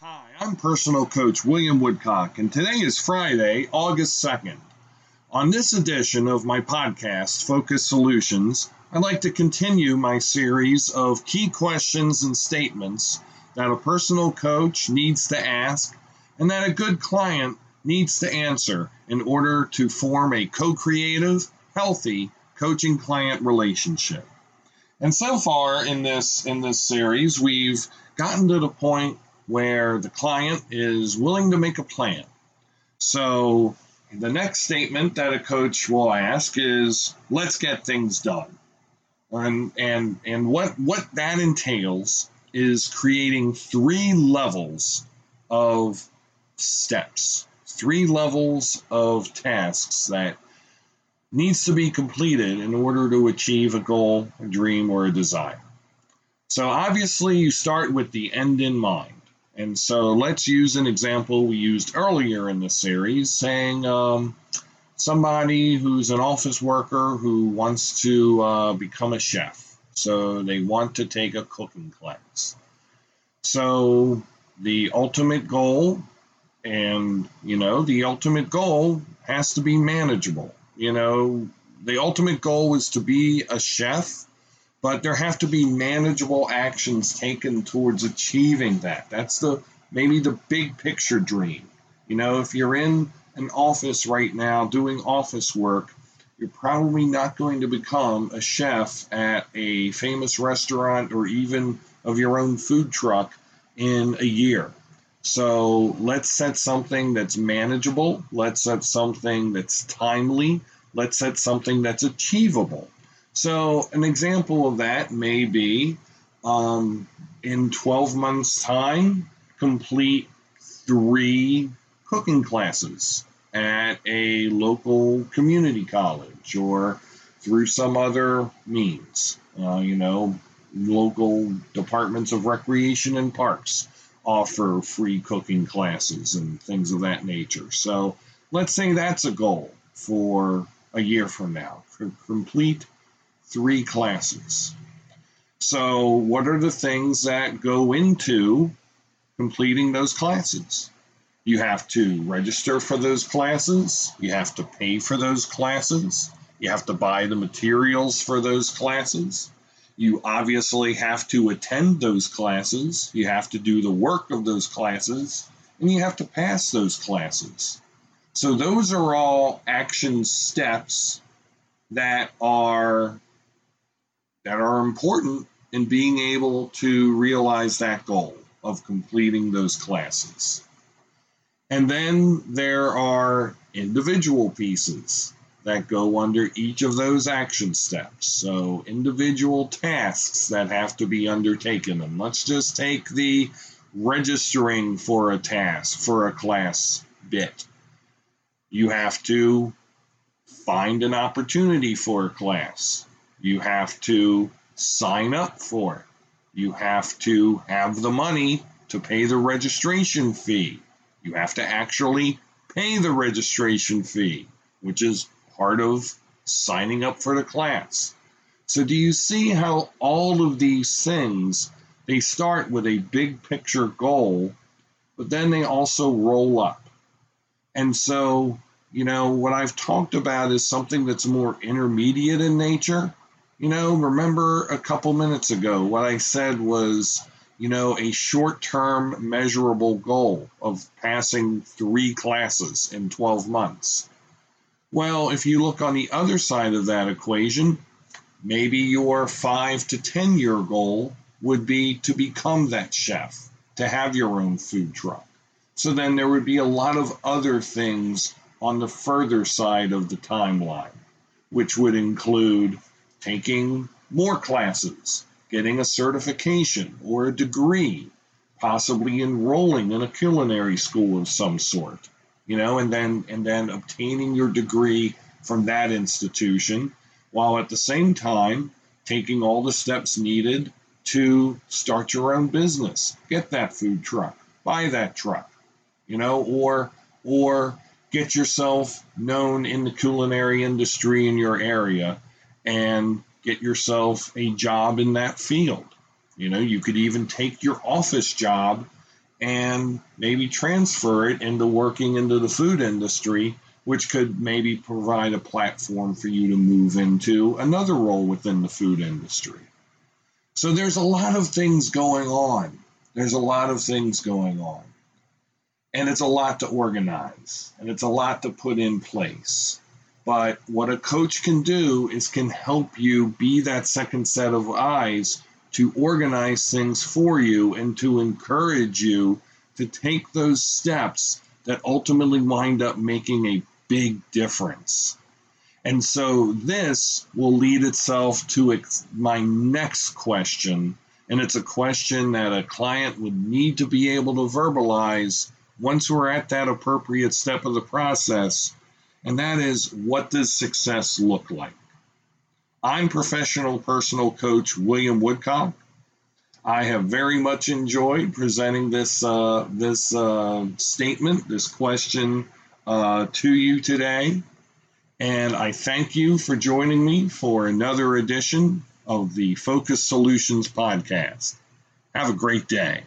Hi, I'm personal coach William Woodcock, and today is Friday, August 2nd. On this edition of my podcast, Focused Solutions, I'd like to continue my series of key questions and statements that a personal coach needs to ask and that a good client needs to answer in order to form a co creative, healthy coaching client relationship. And so far in this in this series, we've gotten to the point where the client is willing to make a plan. So the next statement that a coach will ask is, let's get things done. And, and, and what, what that entails is creating three levels of steps, three levels of tasks that needs to be completed in order to achieve a goal, a dream, or a desire. So obviously you start with the end in mind. And so let's use an example we used earlier in the series, saying um, somebody who's an office worker who wants to uh, become a chef. So they want to take a cooking class. So the ultimate goal, and you know, the ultimate goal has to be manageable. You know, the ultimate goal is to be a chef but there have to be manageable actions taken towards achieving that. That's the maybe the big picture dream. You know, if you're in an office right now doing office work, you're probably not going to become a chef at a famous restaurant or even of your own food truck in a year. So let's set something that's manageable. Let's set something that's timely. Let's set something that's achievable. So, an example of that may be um, in 12 months' time, complete three cooking classes at a local community college or through some other means. Uh, you know, local departments of recreation and parks offer free cooking classes and things of that nature. So let's say that's a goal for a year from now. Complete three classes. So, what are the things that go into completing those classes? You have to register for those classes, you have to pay for those classes, you have to buy the materials for those classes. You obviously have to attend those classes, you have to do the work of those classes, and you have to pass those classes. So, those are all action steps that are that are important in being able to realize that goal of completing those classes. And then there are individual pieces that go under each of those action steps. So, individual tasks that have to be undertaken. And let's just take the registering for a task, for a class bit. You have to find an opportunity for a class. You have to sign up for it. You have to have the money to pay the registration fee. You have to actually pay the registration fee, which is part of signing up for the class. So do you see how all of these things they start with a big picture goal, but then they also roll up. And so, you know, what I've talked about is something that's more intermediate in nature you know, remember a couple minutes ago, what I said was, you know, a short term measurable goal of passing three classes in 12 months. Well, if you look on the other side of that equation, maybe your five to 10 year goal would be to become that chef, to have your own food truck. So then there would be a lot of other things on the further side of the timeline, which would include taking more classes, getting a certification or a degree, possibly enrolling in a culinary school of some sort, you know, and then and then obtaining your degree from that institution while at the same time taking all the steps needed to start your own business, get that food truck, buy that truck, you know, or or get yourself known in the culinary industry in your area and get yourself a job in that field. You know, you could even take your office job and maybe transfer it into working into the food industry, which could maybe provide a platform for you to move into another role within the food industry. So there's a lot of things going on. There's a lot of things going on. And it's a lot to organize and it's a lot to put in place. But what a coach can do is can help you be that second set of eyes to organize things for you and to encourage you to take those steps that ultimately wind up making a big difference. And so this will lead itself to ex- my next question. And it's a question that a client would need to be able to verbalize once we're at that appropriate step of the process and that is what does success look like? I'm professional personal coach William Woodcock. I have very much enjoyed presenting this uh, this uh, statement, this question uh, to you today, and I thank you for joining me for another edition of the Focused Solutions podcast. Have a great day.